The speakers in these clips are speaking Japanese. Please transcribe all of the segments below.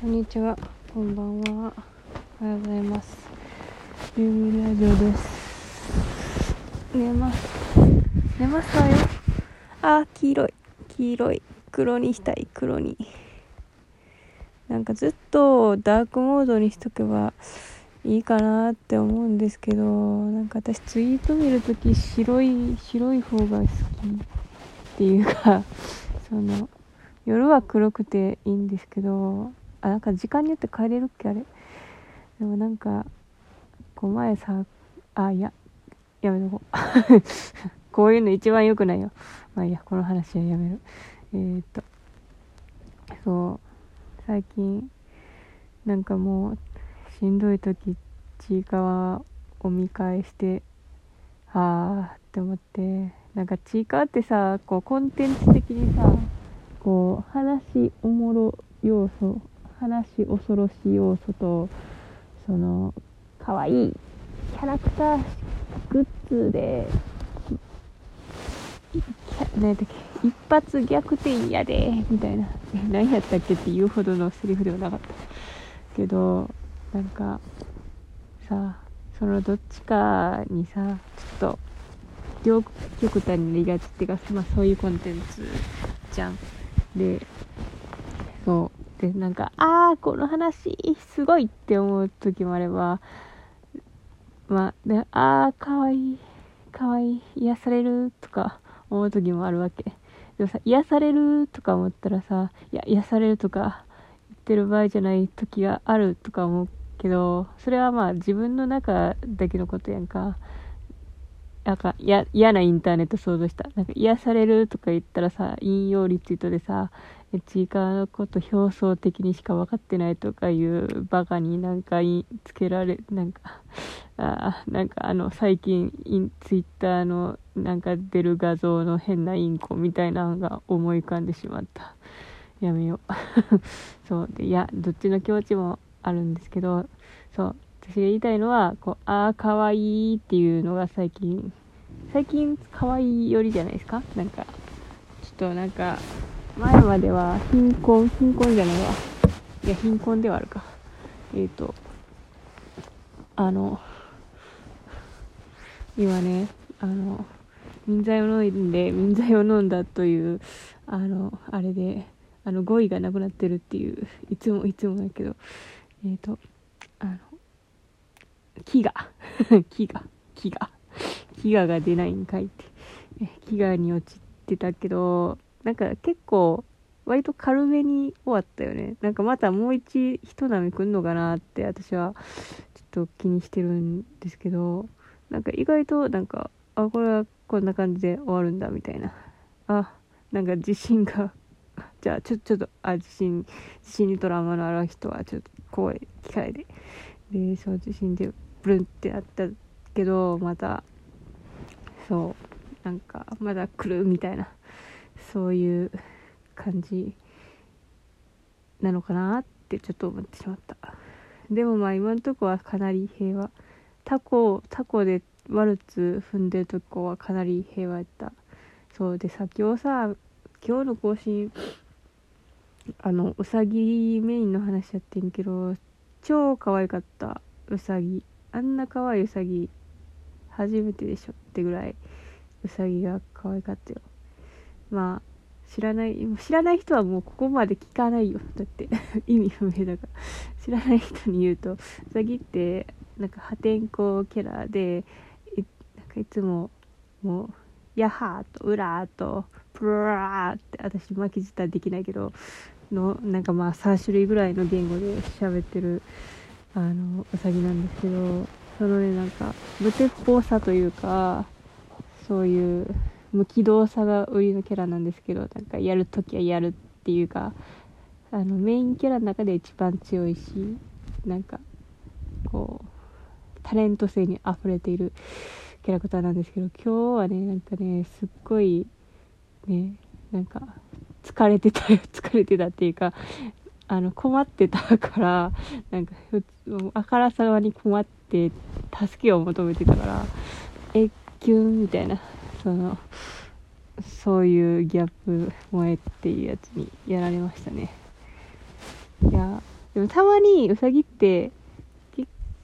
こんにちは、こんばんは。おはようございます。ユーミラジオです。寝ます。寝ますわよ。あ、黄色い。黄色い。黒にしたい、黒に。なんかずっとダークモードにしとけばいいかなって思うんですけど、なんか私ツイート見るとき白い、白い方が好きっていうか、その、夜は黒くていいんですけど、あ、なんか時間によって変えれるっけあれ？でもなんか、こう前さ、あ、いや、やめとこう。こういうの一番良くないよ。まあいいや、この話はやめる。えー、っと、そう、最近、なんかもう、しんどい時、ちいかわを見返して、あーって思って、なんかちいかわってさ、こうコンテンツ的にさ、こう、話おもろ要素、話恐ろしい要素と、その、かわいいキャラクターグッズで、何やっけ一発逆転やでみたいな。何やったっけって言うほどのセリフではなかったけどなんかさそのどっちかにさちょっと両極端になりがちっていうか、まあ、そういうコンテンツじゃん。でそうでなんかああこの話すごいって思う時もあればまあでああかわいいかわいい癒されるとか思う時もあるわけ。でもさ癒されるとか思ったらさいや癒されるとか言ってる場合じゃない時があるとか思うけどそれはまあ自分の中だけのことやんか。なんかや嫌なインターネット想像した。なんか癒されるとか言ったらさ引用リツイートでさちいかわのこと表層的にしか分かってないとかいうバカになんかいつけられなんかあーなんかあの最近インツイッターのなんか出る画像の変なインコみたいなのが思い浮かんでしまった。やめよう。そう。でいやどっちの気持ちもあるんですけどそう。私が言いたいのはこうああかわいいっていうのが最近最近かわいいよりじゃないですか？なんかちょっとなんか前までは貧困貧困じゃないわ。いや貧困ではあるか。えっ、ー、とあの今ねあの民剤を飲んで民剤を飲んだというあのあれであの語彙がなくなってるっていういつもいつもだけどえっ、ー、とあの 飢餓。飢餓。飢餓。飢餓が出ないんかい？って飢餓に落ちてたけどなんか結構割と軽めに終わったよね。なんかまたもう一一波来んのかなって私はちょっと気にしてるんですけどなんか意外となんかあこれはこんな感じで終わるんだみたいな。あなんか自信が じゃあちょちょっとあ自信自信にトラウマのある人はちょっと声機械で。でそう自信でブルンってなったけどまたそう。なんかまだ来るみたいなそういう感じなのかなってちょっと思ってしまった。でもまあ今のとこはかなり平和。タコタコでワルツ踏んでるとこはかなり平和やった。そうでさ今日さ今日の更新あのうさぎメインの話やってんけど超可愛かったうさぎ。あんな可愛いうさぎ初めてでしょってぐらいうさぎが可愛かったよ。まあ知らない知らない人はもうここまで聞かないよ。だって 意味不明だから。知らない人に言うとうさぎってなんか破天荒キャラでいなんかいつももう「ヤハー」と「ウラー」と「プラー」って私巻き舌できないけどのなんかまあ3種類ぐらいの言語で喋ってるあのうさぎなんですけどそのねなんか無鉄砲さというかそういう無機動さが売りのキャラなんですけどなんかやるときはやるっていうかあのメインキャラの中で一番強いしなんかこうタレント性にあふれているキャラクターなんですけど今日はねなんかねすっごいねなんか疲れてたよ 疲れてたっていうかあの困ってたからなんかあからさまに困って助けを求めてたからえキュンみたいなそのそういうギャップ萌えっていうやつにやられましたね。いやでもたまにウサギって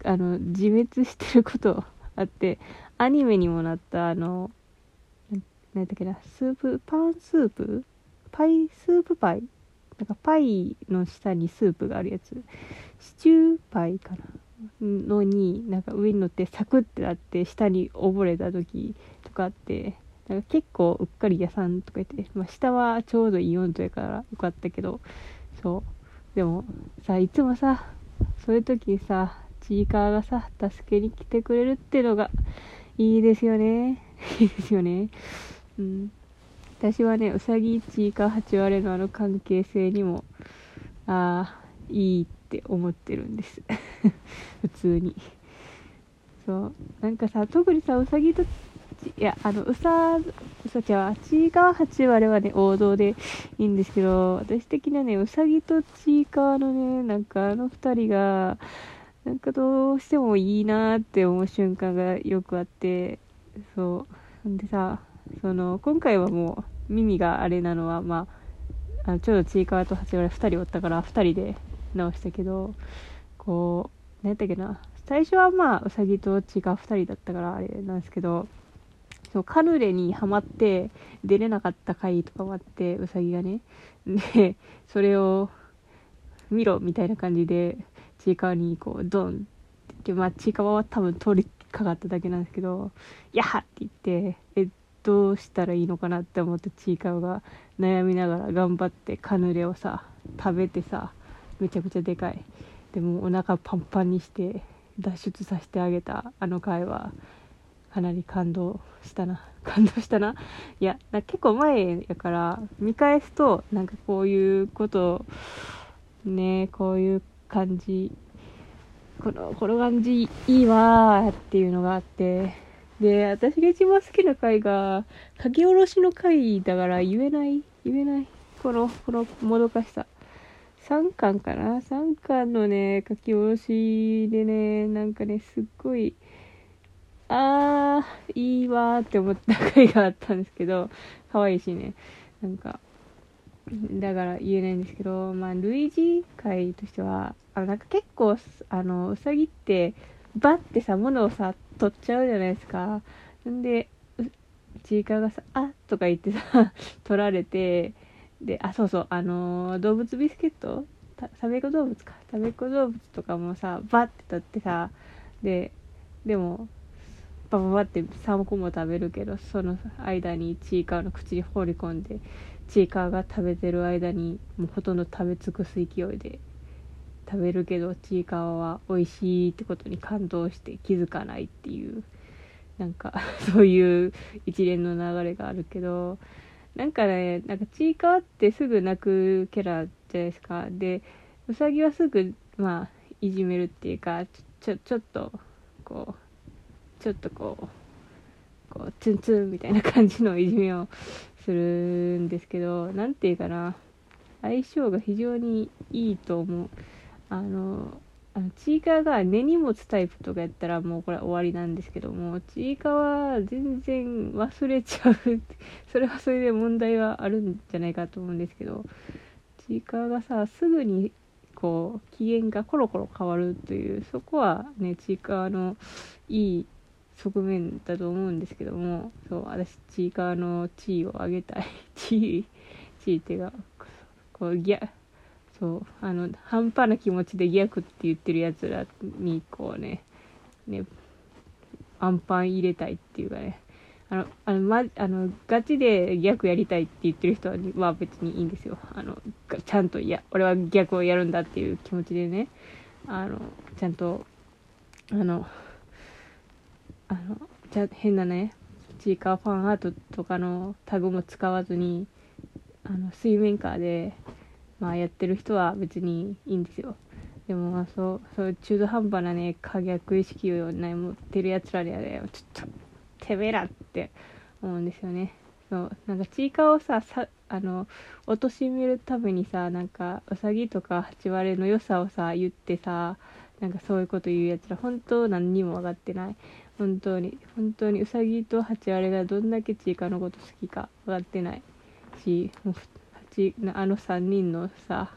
あの自滅してること あってアニメにもなったあの何だっけなスープパンスープ？パイスープパイ？なんかパイの下にスープがあるやつ。シチューパイかな。のになんか上に乗ってサクってなって下に溺れた時とかあってなんか結構うっかり屋さんとか言って、まあ、下はちょうどいい温度やからよかったけどそう。でもさいつもさそういう時にさチーカーがさ助けに来てくれるっていうのがいいですよね。いいですよね。うん。私はねうさぎチーカー8割のあの関係性にもああいいって思ってるんです。普通に。そう。なんかさ特にさうさぎといやあのうさうさちゃんはチーカー8割はね王道でいいんですけど私的にはねうさぎとチーカーのねなんかあの2人がなんかどうしてもいいなって思う瞬間がよくあってそう。ほんでさその今回はもう耳があれなのはまああちょうどちいかわと八割2人おったから2人で直したけどこう何やったっけな最初はまあうさぎとちいかわ2人だったからあれなんですけどそうカヌレにはまって出れなかった回とかもあってうさぎがねでそれを見ろみたいな感じでちいかわにこうドンって言ってまあちいかわは多分通りかかっただけなんですけど「やっ!」って言ってえどうしたらいいのかなって思ってちいかわが悩みながら頑張ってカヌレをさ食べてさめちゃくちゃでかい。でもお腹パンパンにして脱出させてあげた。あの回は。かなり感動したな。感動したな。いや結構前やから見返すとなんかこういうことねこういう感じこのこの感じいいわっていうのがあって。で、私が一番好きな回が、書き下ろしの回だから言えない言えない。この、このもどかしさ。3巻かな ?3 巻のね、書き下ろしでね、なんかね、すっごい、あー、いいわーって思った回があったんですけど、可愛いしね。なんか、だから言えないんですけど、まあ、類似回としては、あの、なんか結構、あの、うさぎって、バッてさ、物をさ、取っちゃうじゃないですか。んで、ちいかがさ、あとか言ってさ、取られて、で、あ、そうそう、あのー、動物ビスケット？食べっ子動物か。食べっ子動物とかもさ、バッて取ってさ、で、でも、バババって3個も食べるけど、その間にちいかわの口に放り込んで、ちいかわが食べてる間に、もうほとんど食べ尽くす勢いで、食べるけどちいかわは美味しいってことに感動して気づかないっていうなんか そういう一連の流れがあるけどなんかねなんかちいかわってすぐ泣くキャラじゃないですか。でうさぎはすぐまあいじめるっていうかちょちょっとこうちょっとこうこうツンツンみたいな感じのいじめをするんですけど何て言うかな。相性が非常にいいと思う。あのあのちいかわが根に持つタイプとかやったらもうこれ終わりなんですけどもちいかわ全然忘れちゃう。それはそれで問題はあるんじゃないかと思うんですけどちいかわがさすぐにこう機嫌がコロコロ変わるというそこはねちいかわのいい側面だと思うんですけどもそう私ちいかわの地位を上げたい。地位地位っていうかこうギャそうあの半端な気持ちで逆って言ってるやつらにこうねねアンパン入れたいっていうかね。あのあの、ま、あのガチで逆やりたいって言ってる人は、まあ、別にいいんですよ。あのちゃんといや俺は逆をやるんだっていう気持ちでね。あのちゃんとあのあのじゃ変なねチーカーファンアートとかのタグも使わずにあの水面下でまあやってる人は別にいいんですよ。でもまあそうそう中途半端なね可逆意識を、ね、持ってるやつらにはねちょっとてめえらって思うんですよね。そうなんかちいかをささあの貶めるためにさなんかうさぎとか八割の良さをさ言ってさなんかそういうこと言うやつら本当何にも分かってない。本当に本当にうさぎと八割がどんだけちいかのこと好きか分かってないしもうちあの3人のさ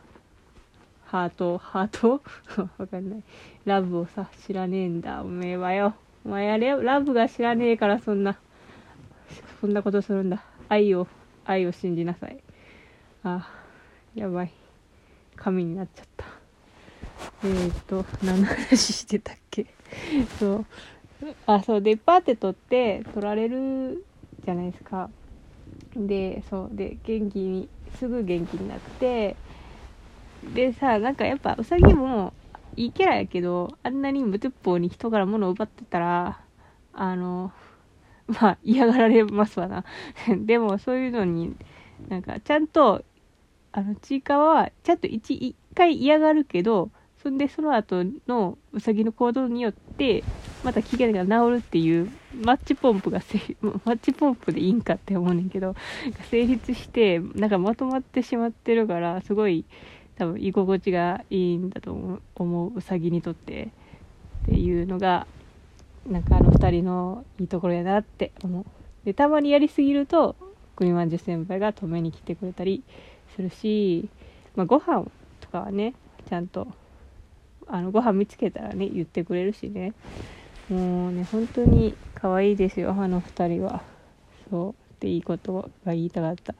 ハートハート？わかんない。ラブをさ知らねえんだ。おめえはよ。お前あれラブが知らねえからそんな。そんなことするんだ。愛を愛を信じなさい。あやばい。神になっちゃった。えーと何の話してたっけ？そう。あそう。でパーって取って取られるじゃないですか。でそう。で元気にすぐ元気になってでさなんかやっぱウサギもいいキャラやけどあんなに無鉄砲に人から物を奪ってたらあのまあ嫌がられますわな。でもそういうのになんかちゃんとあのちいかわはちゃんと一一回嫌がるけどそんでその後のうさぎの行動によってまた機嫌が治るっていうマッチポンプがせ マッチポンプでいいんかって思うねんけど成立してなんかまとまってしまってるからすごい多分居心地がいいんだと思ううさぎにとってっていうのがなんかあの2人のいいところやなって思う。でたまにやりすぎると国まんじゅ先輩が止めに来てくれたりするし、まあ、ご飯とかはねちゃんとあのご飯見つけたらね言ってくれるしね。もうね本当に可愛いですよあの2人は。そう。っていいことが言いたかった。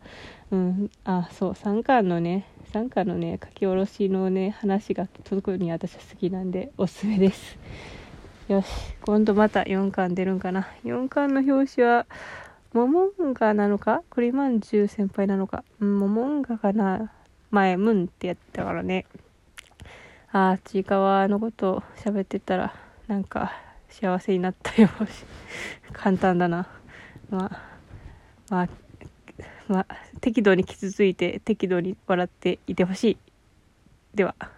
うん。あそう。3巻のね3巻のね書き下ろしのね話が特に私は好きなんでおすすめです。よし。今度また4巻出るんかな。4巻の表紙はモモンガなのか？栗まんじゅう先輩なのか？うんモモンガかな。前ムンってやったからね。あちいかわのこと喋ってたらなんか幸せになったよ簡単だな。まあまあまあ適度に傷ついて適度に笑っていてほしい。では。